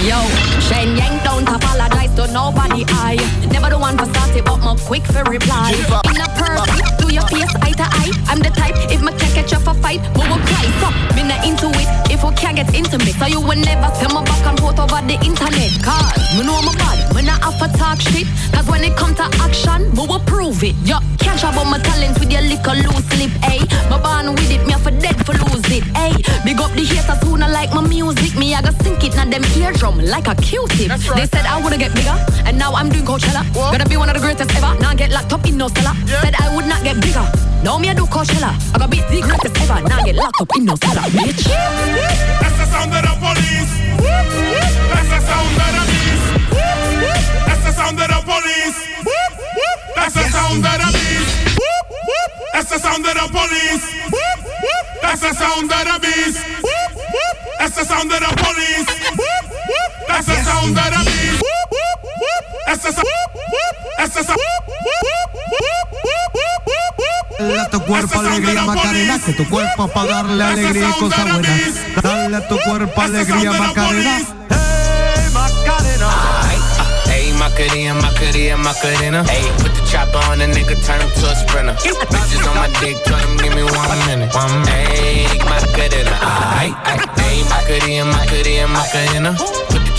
Yo, Shen Yang don't apologize to nobody. I never the one for start it, but more quick for reply. In a person, do your face eye to eye. I'm the type if me can't catch up a fight, we will cry. So me not into it if we can't get intimate. So you will never see my back and forth over the internet. Cause me know my body, me not have to talk shit. Cause when it come to action, we will prove it. Yo, can't try about my talents with your little loose lip, ayy. My born with it, me for dead for lose it, ayy. Big up the haters who not like my music, me I got sink it, now them eardrum like a Q-tip. They said I would get bigger, and now I'm doing Coachella. Gonna be one of the greatest ever. Now I get locked up in no cellar. Said I would not get bigger. Now me I do Coachella. I gotta be the greatest ever. Now I get locked up in no cellar, bitch. That's the sound of the police. That's the sound of the beast. That's the sound of the police. That's the sound of the beast. That's the sound of the police. That's the sound of the beast. That's the sound of the police. That's the sound of the beast. That's the sound. That's the sound. Dale a tu cuerpo alegría Macarena, que tu cuerpo para darle alegría y cosas buenas. Dale a tu cuerpo alegría Macarena. Hey Macarena. Ayy, Macarena, Macarena, Macarena. Ayy, put the chopper on the nigga, turn him to a sprinter. Bitches on my dick, tell him give me one minute. One minute. Ayy, Macarena. Ayy, ayy, ayy, Macarena, Macarena, Macarena.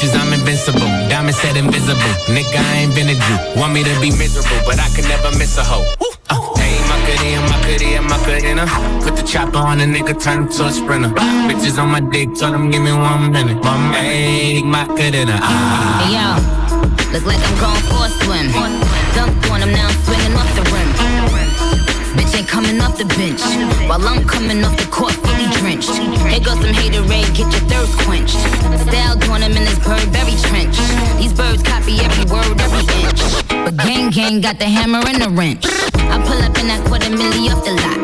bitches, I'm invincible. Diamond said invisible. Nigga, I ain't been a Jew. Want me to be miserable, but I can never miss a hoe. Uh, hey, Macarena, Macarena, Macarena. Put the chopper on a nigga, turn him to a sprinter. Bitches on my dick, tell them give me one minute. One minute. Hey, Macarena. Ah. Hey yo, look like I'm going for a swim. Dunked on him, now I'm swinging off the rim. Coming off the bench. While I'm coming off the court, fully drenched. Here goes some haterade, get your thirst quenched. Style doing him in this Burberry trench. These birds copy every word, every inch. But gang gang got the hammer and the wrench. I pull up in that quarter milli off the lot.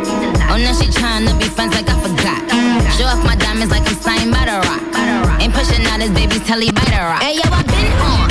Oh, now she tryna be friends like I forgot. Show off my diamonds like I'm signed by the rock. Ain't pushing out his baby's telly by the rock. Hey yo, I been on,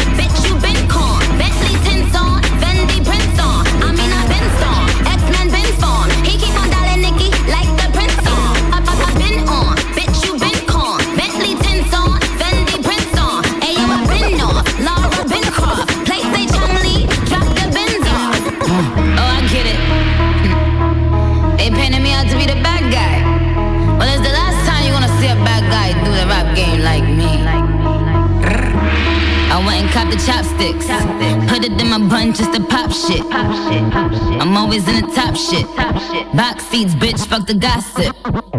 the chopsticks. Put it in my bun just to pop shit. I'm always in the top shit. Box seats, bitch, fuck the gossip.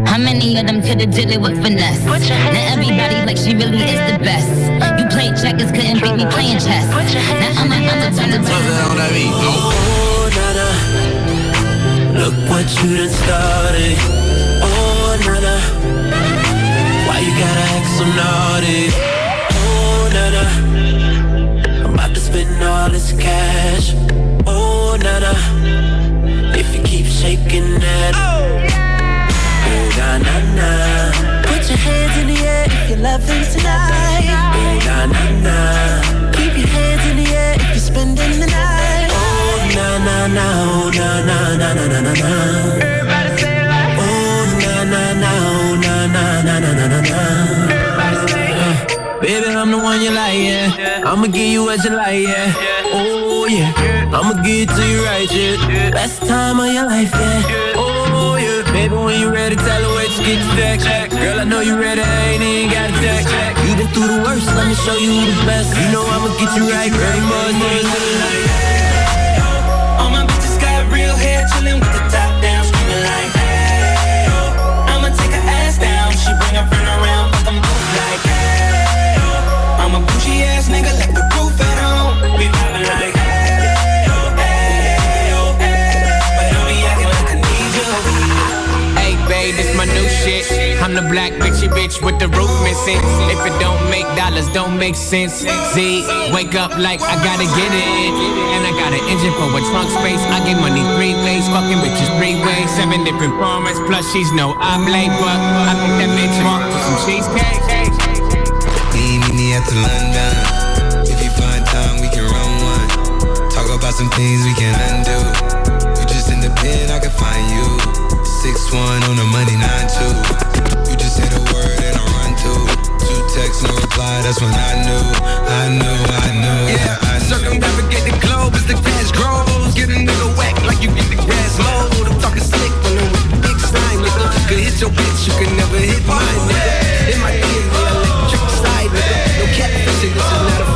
How many of them could've did it with finesse? Now everybody like she really is the best. You played checkers, couldn't beat me playing chess. Now I'ma, I'ma turn Oh, nana. Look what you done started. Oh, nana. Why you gotta act so naughty? All this cash. Oh, nana. If you keep shaking that. Oh, yeah. na na na. Put your hands in the air if you're loving tonight. Oh, na na na. Keep your hands in the air if you're spending the night. Oh, na na na. Oh, na na na na na na na. Everybody say it like. Oh, na na na. Oh, na na na na na na na. Everybody say it. Baby, I'm the one you like, yeah. I'ma give you what you like, yeah. I'ma give it to you right, yeah. Best time of your life, yeah. Oh, yeah. Baby, when you ready, tell her where to get your stack. Girl, I know you ready, I ain't even got a text. You been through the worst, let me show you the best. You know I'ma get you right, girl. Know the black bitchy bitch with the roof missing. If it don't make dollars, don't make sense. Z, wake up like I gotta get it. And I got an engine for a trunk space. I get money three ways, fucking bitches three ways. Seven different formats, plus she's no oblate, but I think that bitch want some cheesecake. Meet me at the London. If you find time, we can run one. Talk about some things we can undo. You just in the pen, I can find you. Six one on the money, nine two. Two texts, no reply. That's when I knew, I knew, I knew. Yeah, I knew. Circumnavigate the globe as the grass grows. Get a nigga whack like you get the grass mowed. I'm talking slick, rolling with the big slime, nigga. Could hit your bitch, you can never hit mine, nigga. It might be in the electric side, nigga. No catfishing, this is not a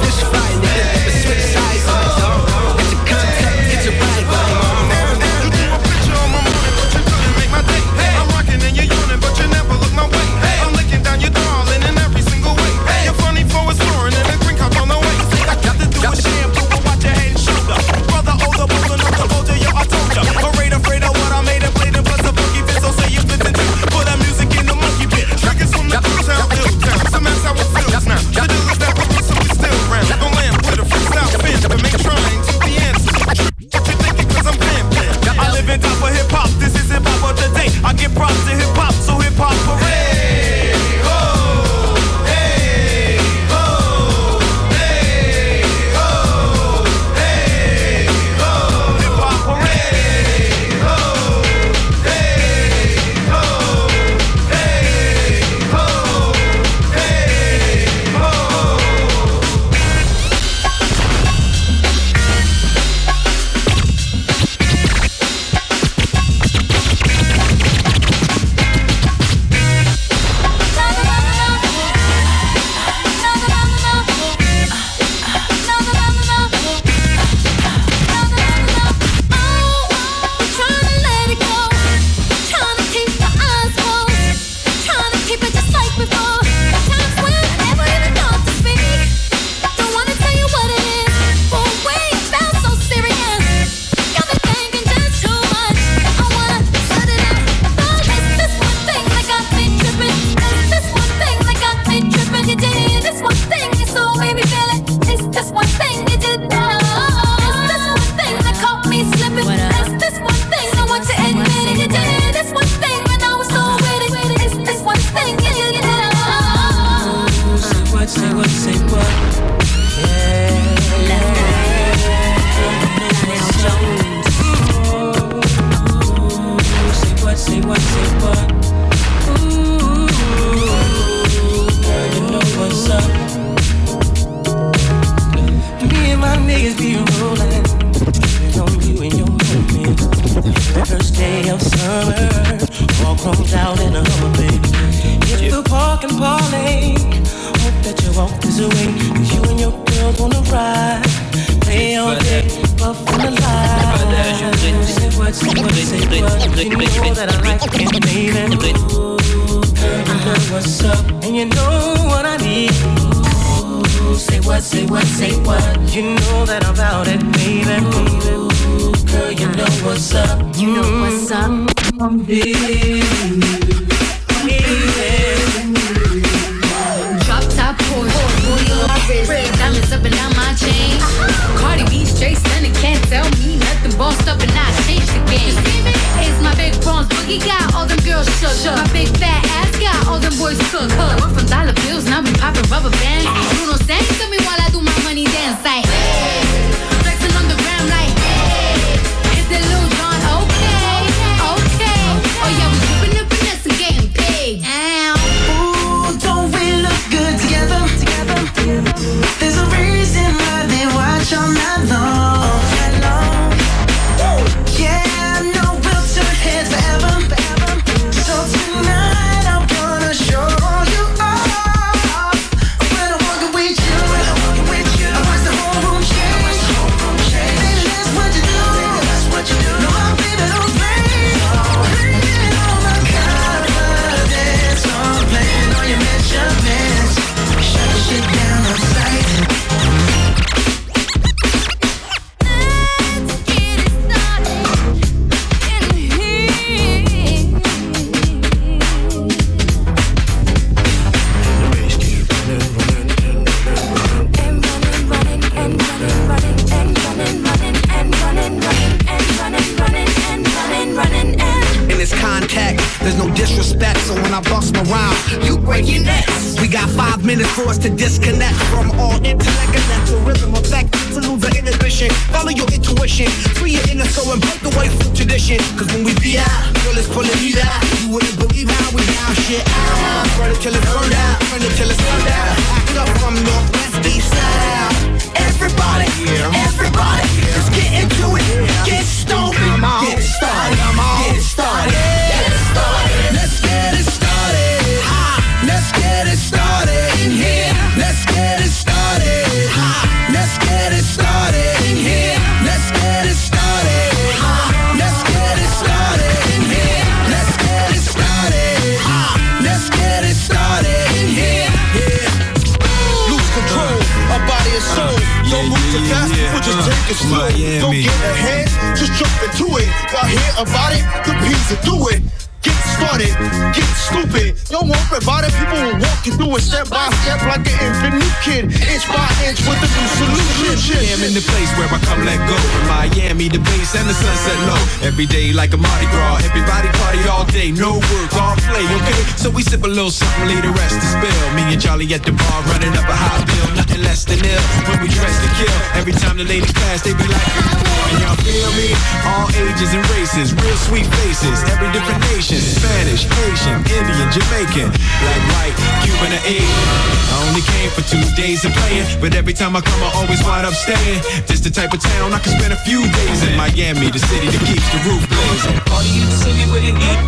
ages and races, real sweet faces, every different nation. Spanish, Asian, Indian, Jamaican, black, white, Cuban, or Asian. I only came for two days of playing, but every time I come, I always wind up staying. Just the type of town I can spend a few days in. Miami, the city that keeps the roof blazing. Party in the city with it heat.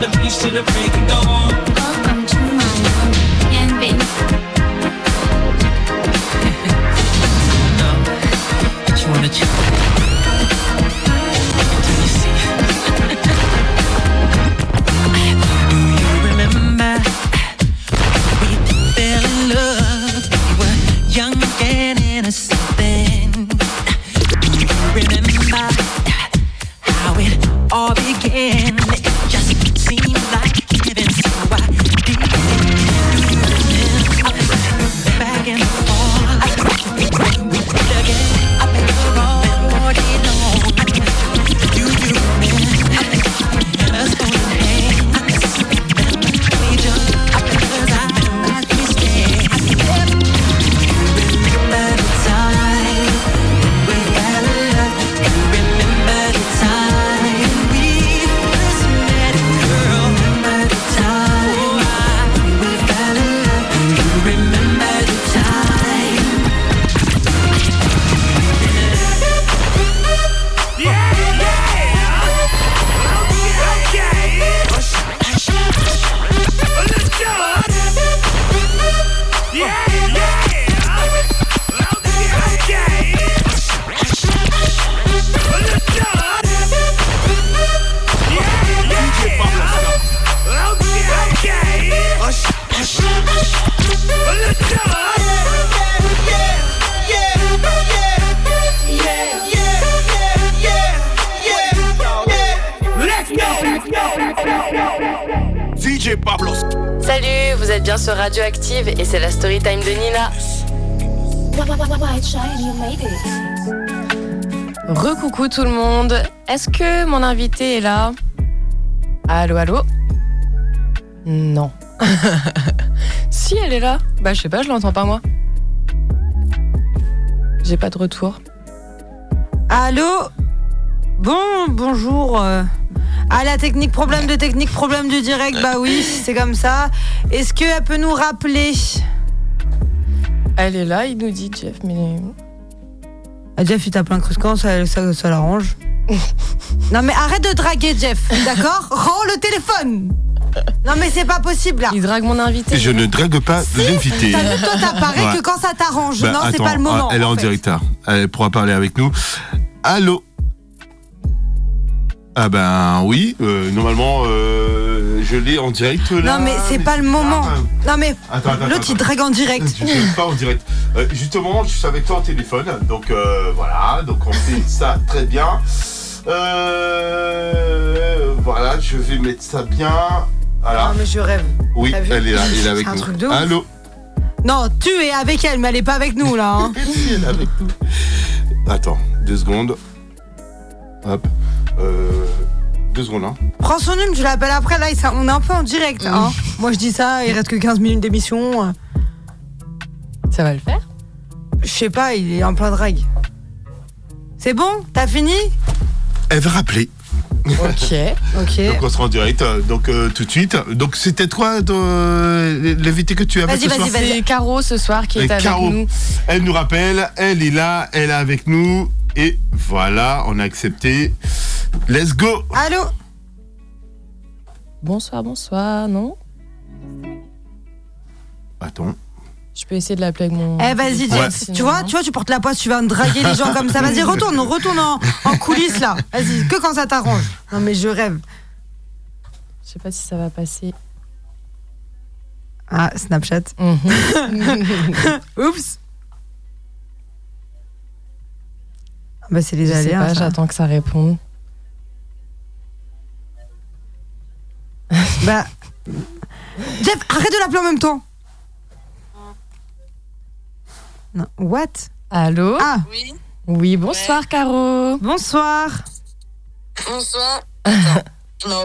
The beach to the break of dawn. Welcome to my world, bienvenido. wanna chill. Salut, vous êtes bien sur Radioactive et c'est la story time de Nina. Recoucou tout le monde. Est-ce que mon invité est là? Allô, allô? Non. si elle est là, bah je sais pas, je l'entends pas moi. J'ai pas de retour. Allô? Bon, bonjour. Ah, la technique, problème de technique, problème de direct, bah oui, c'est comme ça. Est-ce qu'elle peut nous rappeler? Elle est là, il nous dit Jeff, mais. Ah, Jeff, il t'a plein de quand ça, ça, ça l'arrange. non, mais arrête de draguer, Jeff, d'accord? Rends le téléphone Non, mais c'est pas possible là. Il drague mon invité. Je ne drague pas l'invité. T'as vu, toi, t'apparais Ouais. que quand ça t'arrange. Bah, non, c'est pas le moment. Elle est en, fait. direct. là. Elle pourra parler avec nous. Allô? Ah ben oui, euh, normalement euh, je l'ai en direct là. Non, mais c'est pas le moment. Non, mais Attends, attends, l'autre, il drague en direct. Je pas en direct. Euh, justement, je suis avec toi en téléphone, donc euh, voilà, donc on fait ça très bien. Voilà, je vais mettre ça bien. Voilà. Non, mais je rêve. Oui, T'as vu elle est là, elle est avec C'est un nous. truc de ouf. Allô Non, tu es avec elle, mais elle est pas avec nous là. hein. Elle est avec nous. Attends, deux secondes. Hop. Euh, deux secondes, hein. Prends son numéro, tu l'appelles après. Là, on est un peu en direct. hein. Moi, je dis ça, il reste que 15 minutes d'émission. Ça va le faire? Je sais pas, il est en plein drague. C'est bon? T'as fini? Elle va rappeler. Ok. Ok. Donc on sera en direct, euh, donc euh, tout de suite. Donc c'était quoi euh, l'invité que tu avais Vas-y, ce vas-y, soir? vas-y. C'est Caro ce soir qui Et est avec Caro, nous. Elle nous rappelle, elle est là, elle est avec nous. Et voilà, on a accepté. Let's go Allô Bonsoir, bonsoir, non Attends. Je peux essayer de l'appeler avec mon. Eh vas-y, Ouais. Tu vois, tu vois, tu portes la poisse, tu vas me draguer les gens comme ça. Vas-y, retourne, retourne en, en coulisses là. Vas-y, que quand ça t'arrange. Non mais je rêve. Je sais pas si ça va passer. Ah, Snapchat. Oups. Ah Bah c'est les Je sais aléas. pas, ça. j'attends que ça réponde. Bah. Jeff, arrête de l'appeler en même temps. Non, what? Allô? Ah Oui, Oui, bonsoir Caro. Bonsoir. bonsoir. Attends, non,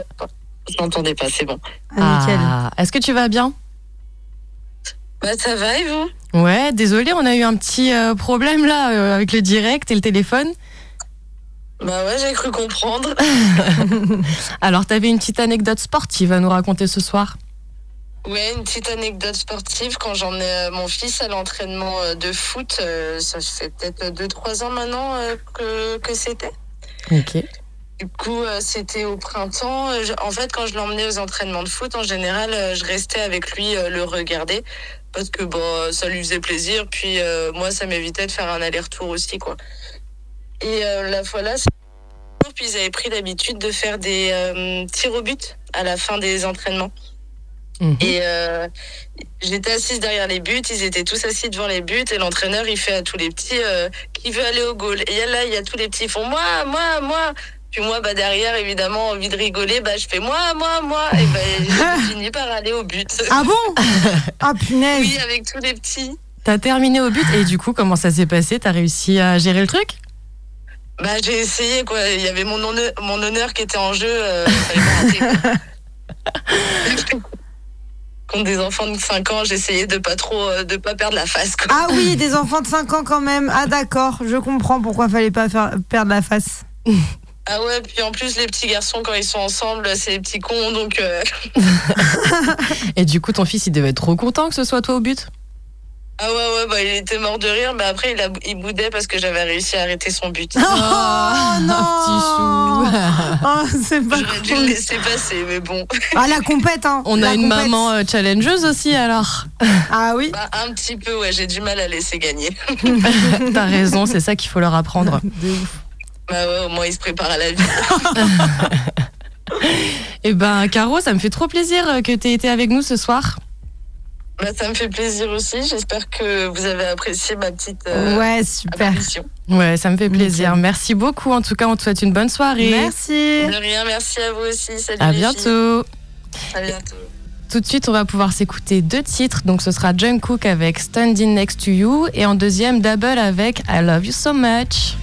je m'entendais pas, c'est bon. Ah, nickel. Ah, Est-ce que tu vas bien? Bah ça va et vous? Ouais, désolé, on a eu un petit euh, problème là euh, avec le direct et le téléphone. Bah ouais, j'ai cru comprendre. Alors, t'avais une petite anecdote sportive à nous raconter ce soir Ouais, une petite anecdote sportive. Quand j'en ai euh, mon fils à l'entraînement euh, de foot, euh, ça fait peut-être 2-3 ans maintenant que, que c'était. Ok. Du coup, c'était au printemps. En fait, quand je l'emmenais aux entraînements de foot, en général, je restais avec lui le regarder parce que bon, ça lui faisait plaisir. Puis moi, ça m'évitait de faire un aller-retour aussi, quoi. Et euh, la fois là, c'est- puis ils avaient pris l'habitude de faire des euh, tirs au but à la fin des entraînements. Et euh, j'étais assise derrière les buts, ils étaient tous assis devant les buts et l'entraîneur il fait à tous les petits euh, qui veut aller au goal. Et là il y a tous les petits qui font moi, moi, moi. Puis moi bah derrière évidemment envie de rigoler, bah je fais moi, moi, moi. Et bah j'ai fini par aller au but. Ah bon? Ah punaise. Oui avec tous les petits. T'as terminé au but et du coup, comment ça s'est passé? T'as réussi à gérer le truc? Bah j'ai essayé quoi. Il y avait mon honneur, mon honneur qui était en jeu. Euh, fallait pas rater, quoi. Contre des enfants de 5 ans, j'essayais de pas trop, euh, de pas perdre la face. Quoi. Ah oui, des enfants de 5 ans quand même. Ah d'accord, je comprends pourquoi fallait pas faire, perdre la face. Ah ouais, puis en plus les petits garçons quand ils sont ensemble, c'est des petits cons, donc euh, Et du coup, ton fils, il devait être trop content que ce soit toi au but? Ah ouais ouais, bah il était mort de rire, mais après il, a, il boudait parce que j'avais réussi à arrêter son but. Oh non Oh, c'est pas J'aurais dû le laisser passer, mais bon. Ah la compète hein. On a une compète. maman euh, challengeuse aussi alors. Ah oui Bah, un petit peu, ouais, j'ai du mal à laisser gagner. T'as raison, c'est ça qu'il faut leur apprendre. bah ouais, au moins il se prépare à la vie. Eh ben, Caro, ça me fait trop plaisir euh, que t'aies été avec nous ce soir. Bah, ça me fait plaisir aussi. J'espère que vous avez apprécié ma petite. Euh, ouais, super. Ouais, ça me fait plaisir. Merci beaucoup. En tout cas, on te souhaite une bonne soirée. Merci. De rien, merci à vous aussi. Salut. À bientôt. À bientôt. Tout de suite, on va pouvoir s'écouter deux titres. Donc, ce sera Jungkook avec Standing Next to You et en deuxième, Double avec I Love You So Much.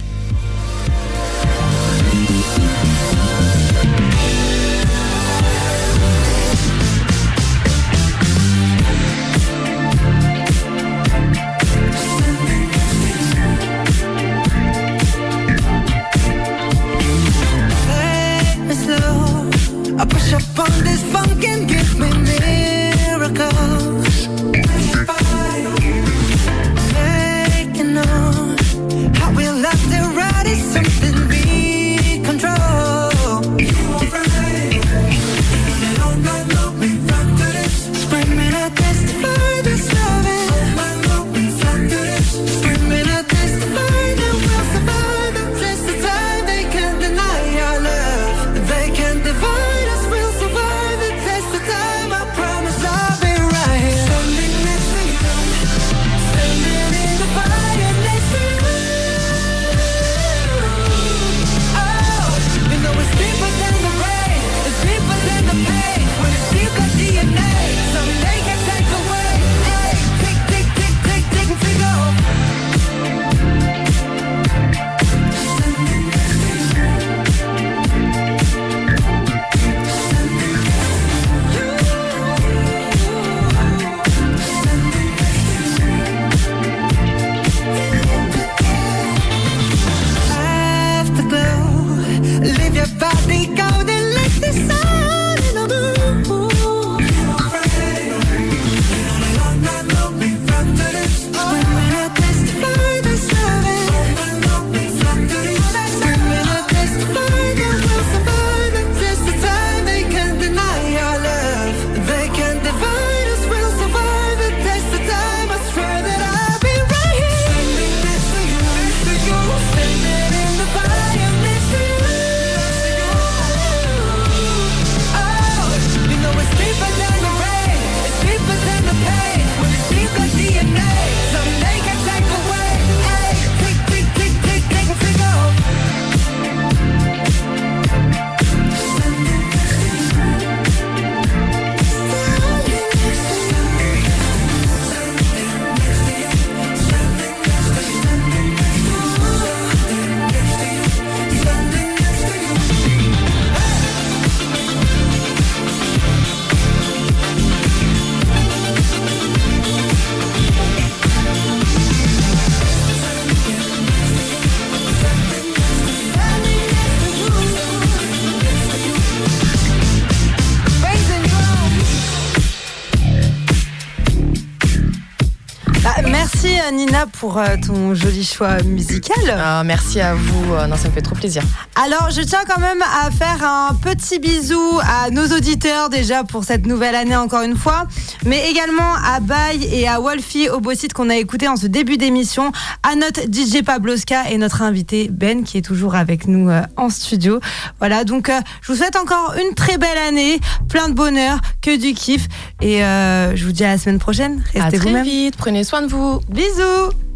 pour euh, ton joli choix musical. Ah, merci à vous. Euh, non, ça me fait trop plaisir. Alors, je tiens quand même à faire un petit bisou à nos auditeurs déjà pour cette nouvelle année encore une fois, mais également à Baye et à Wolfie au beau site qu'on a écouté en ce début d'émission, à notre DJ Pabloska et notre invité Ben qui est toujours avec nous euh, en studio. Voilà, donc je vous souhaite encore une très belle année, plein de bonheur, que du kiff et je vous dis à la semaine prochaine. Restez à très vite, prenez soin de vous. Bisous.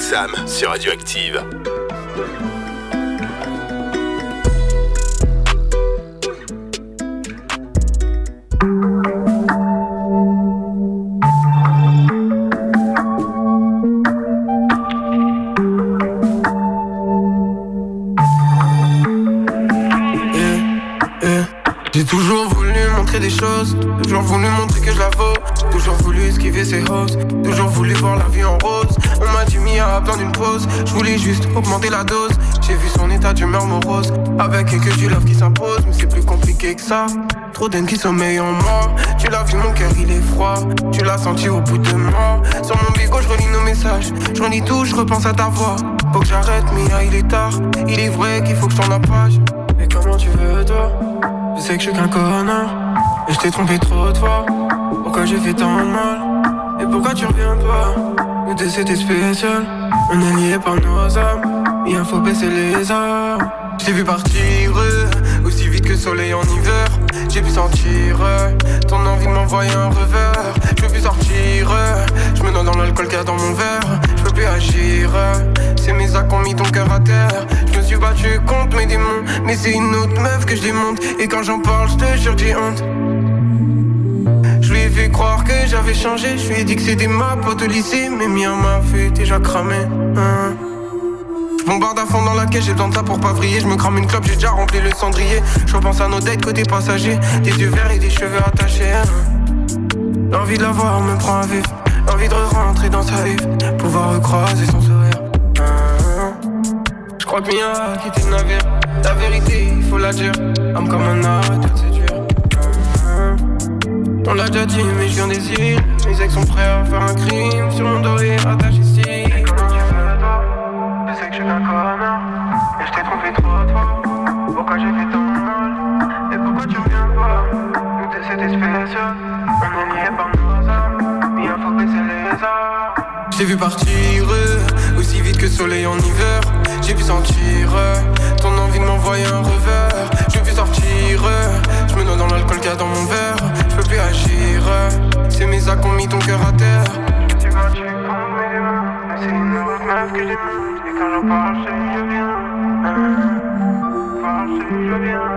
Sam sur Radioactive. Trop d'haine qui sommeille en moi, tu l'as vu, mon cœur il est froid, tu l'as senti au bout de moi. Sur mon bigot, je relis nos messages, je relis tout, je repense à ta voix. Faut que j'arrête, Mia, il est tard, il est vrai qu'il faut que je la page. Mais comment tu veux, toi? Je sais que je suis qu'un connard. Et je t'ai trompé trop de fois. Pourquoi j'ai fait tant de mal? Et pourquoi tu reviens pas? Nous deux c'était spécial. On est liés par nos âmes. Il faut baisser les armes. Je t'ai vu partir Aussi vite que le soleil en hiver J'ai pu sentir euh, Ton envie de m'envoyer un revers. Je peux plus sortir euh, Je me noie dans l'alcool qu'il dans mon verre. Je peux plus agir euh, C'est mes actes qui ont mis ton cœur à terre. Je me suis battu contre mes démons Mais c'est une autre meuf que je démonte. Et quand j'en parle je te jure j'ai honte. Je lui ai fait croire que j'avais changé, je lui ai dit que c'était ma pote au lycée, mais Mia m'a fait déjà cramé. Hein. Je bombarde à fond dans la caisse, j'ai besoin de ça pour pas vriller. Je me crame une clope, j'ai déjà rempli le cendrier. Je repense à nos dates côté passager, des yeux verts et des cheveux attachés. hein. L'envie de la voir me prend à vif, l'envie de rentrer dans sa vie, pouvoir recroiser son sourire. Hein. Je crois que Mia a quitté le navire. La vérité, il faut la dire. Âme comme un arrêt, c'est dur. Hein. On l'a déjà dit, mais je viens des îles. Mes ex sont prêts à faire un crime. Sur mon dos et suis qu'un connard. Et je t'ai trompé trop fois. Pourquoi j'ai fait tant mal Et pourquoi tu reviens pas Nous c'était spécial. On est liés par nos âmes. Il faut baisser les armes. Je t'ai vu partir euh, aussi vite que le soleil en hiver. J'ai pu sentir euh, ton envie de m'envoyer un revers. Je veux plus sortir, euh, je me noie dans l'alcool qu'il y a dans mon verre. Je peux plus agir, c'est mes actes qui ont mis ton cœur à terre. Tu vas, tu prends mes mains, c'est une autre meuf que j'ai J'en parle, je viens. Hein, parle, je viens.